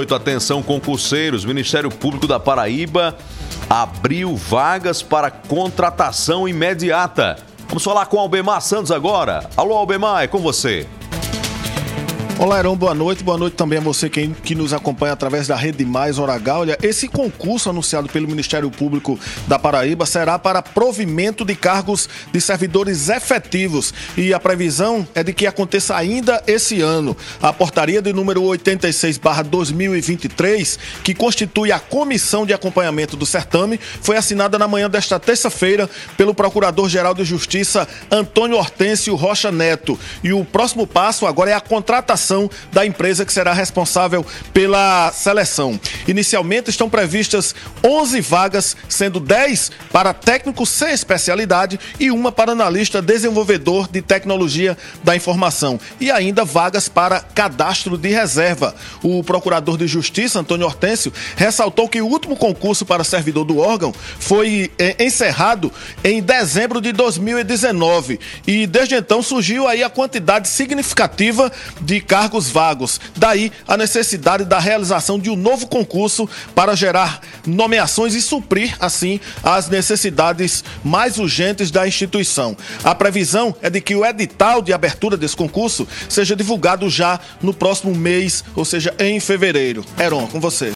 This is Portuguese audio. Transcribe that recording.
Atenção, concurseiros. Ministério Público da Paraíba abriu vagas para contratação imediata. Vamos falar com Albemar Santos agora. Alô, Albemar, é com você. Olá, Heron, boa noite. Boa noite também a você que, que nos acompanha através da Rede Mais Horagal. Olha, esse concurso anunciado pelo Ministério Público da Paraíba será para provimento de cargos de servidores efetivos e a previsão é de que aconteça ainda esse ano. A portaria de número 86/2023, que constitui a comissão de acompanhamento do certame, foi assinada na manhã desta terça-feira pelo Procurador-Geral de Justiça Antônio Hortêncio Rocha Neto. E o próximo passo agora é a contratação da empresa que será responsável pela seleção. Inicialmente estão previstas 11 vagas, sendo 10 para técnico sem especialidade e uma para analista desenvolvedor de tecnologia da informação. E ainda vagas para cadastro de reserva. O procurador de Justiça, Antônio Hortêncio, ressaltou que o último concurso para servidor do órgão foi eh, encerrado em dezembro de 2019 e desde então surgiu aí a quantidade significativa de cargos cargos vagos. Daí a necessidade da realização de um novo concurso para gerar nomeações e suprir, assim, as necessidades mais urgentes da instituição. A previsão é de que o edital de abertura desse concurso seja divulgado já no próximo mês, ou seja, em fevereiro. Heron, com você.